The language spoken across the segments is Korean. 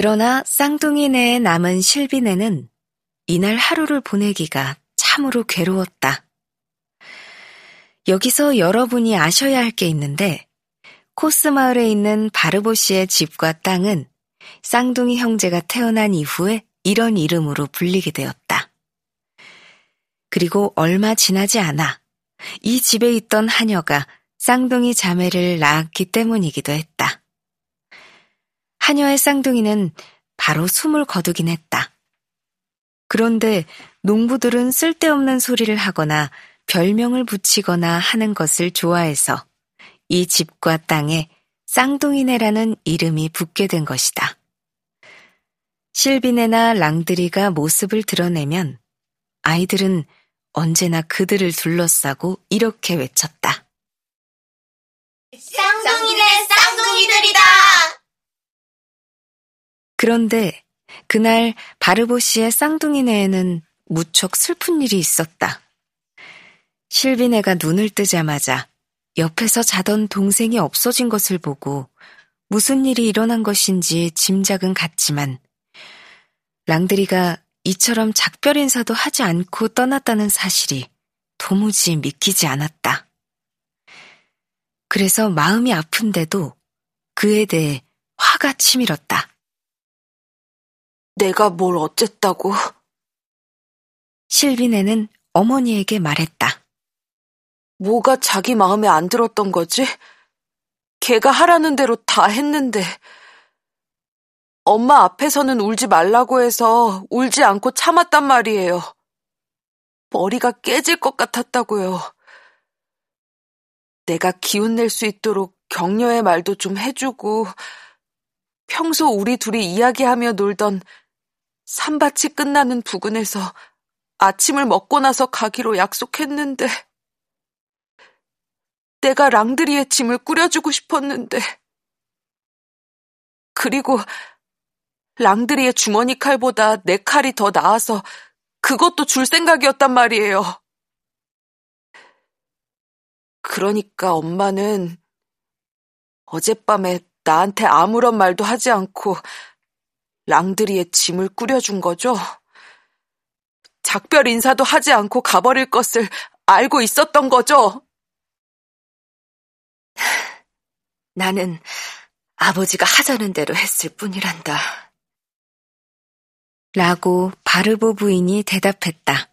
그러나 쌍둥이 내에 남은 실비네는 이날 하루를 보내기가 참으로 괴로웠다. 여기서 여러분이 아셔야 할 게 있는데 코스 마을에 있는 바르보 씨의 집과 땅은 쌍둥이 형제가 태어난 이후에 이런 이름으로 불리게 되었다. 그리고 얼마 지나지 않아 이 집에 있던 하녀가 쌍둥이 자매를 낳았기 때문이기도 했다. 하녀의 쌍둥이는 바로 숨을 거두긴 했다. 그런데 농부들은 쓸데없는 소리를 하거나 별명을 붙이거나 하는 것을 좋아해서 이 집과 땅에 쌍둥이네라는 이름이 붙게 된 것이다. 실비네나 랑드리가 모습을 드러내면 아이들은 언제나 그들을 둘러싸고 이렇게 외쳤다. 쌍둥이네 쌍둥이들이다! 그런데 그날 바르보 씨의 쌍둥이네에는 무척 슬픈 일이 있었다. 실비네가 눈을 뜨자마자 옆에서 자던 동생이 없어진 것을 보고 무슨 일이 일어난 것인지 짐작은 갔지만 랑드리가 이처럼 작별 인사도 하지 않고 떠났다는 사실이 도무지 믿기지 않았다. 그래서 마음이 아픈데도 그에 대해 화가 치밀었다. 내가 뭘 어쨌다고? 실비네는 어머니에게 말했다. 뭐가 자기 마음에 안 들었던 거지? 걔가 하라는 대로 다 했는데. 엄마 앞에서는 울지 말라고 해서 울지 않고 참았단 말이에요. 머리가 깨질 것 같았다고요. 내가 기운 낼 수 있도록 격려의 말도 좀 해주고, 평소 우리 둘이 이야기하며 놀던 산밭이 끝나는 부근에서 아침을 먹고 나서 가기로 약속했는데, 내가 랑드리의 짐을 꾸려주고 싶었는데, 그리고 랑드리의 주머니 칼보다 내 칼이 더 나아서 그것도 줄 생각이었단 말이에요. 그러니까 엄마는 어젯밤에 나한테 아무런 말도 하지 않고 랑드리의 짐을 꾸려준 거죠. 작별 인사도 하지 않고 가버릴 것을 알고 있었던 거죠. 나는 아버지가 하자는 대로 했을 뿐이란다. 라고 바르보 부인이 대답했다.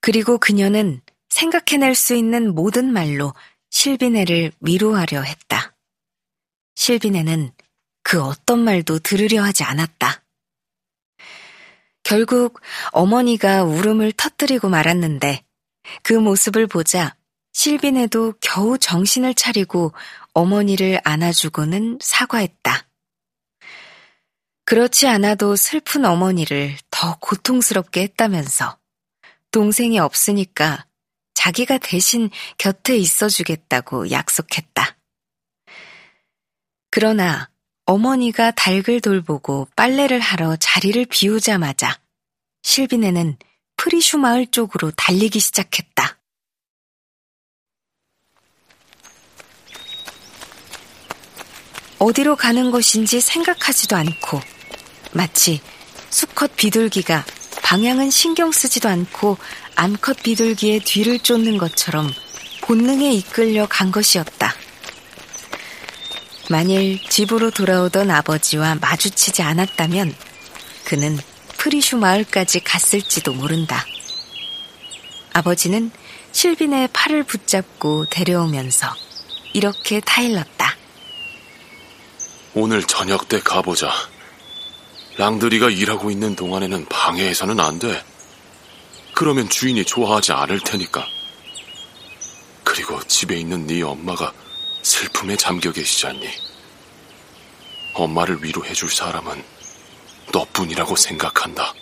그리고 그녀는 생각해낼 수 있는 모든 말로 실비네를 위로하려 했다. 실비네는 그 어떤 말도 들으려 하지 않았다. 결국 어머니가 울음을 터뜨리고 말았는데 그 모습을 보자 실비네도 겨우 정신을 차리고 어머니를 안아주고는 사과했다. 그렇지 않아도 슬픈 어머니를 더 고통스럽게 했다면서 동생이 없으니까 자기가 대신 곁에 있어주겠다고 약속했다. 그러나 어머니가 닭을 돌보고 빨래를 하러 자리를 비우자마자 실비네는 프리슈 마을 쪽으로 달리기 시작했다. 어디로 가는 것인지 생각하지도 않고 마치 수컷 비둘기가 방향은 신경 쓰지도 않고 암컷 비둘기의 뒤를 쫓는 것처럼 본능에 이끌려 간 것이었다. 만일 집으로 돌아오던 아버지와 마주치지 않았다면 그는 프리슈 마을까지 갔을지도 모른다. 아버지는 실빈의 팔을 붙잡고 데려오면서 이렇게 타일렀다. 오늘 저녁 때 가보자. 랑드리가 일하고 있는 동안에는 방해해서는 안 돼. 그러면 주인이 좋아하지 않을 테니까. 그리고 집에 있는 네 엄마가 슬픔에 잠겨 계시지 않니? 엄마를 위로해 줄 사람은 너뿐이라고 생각한다.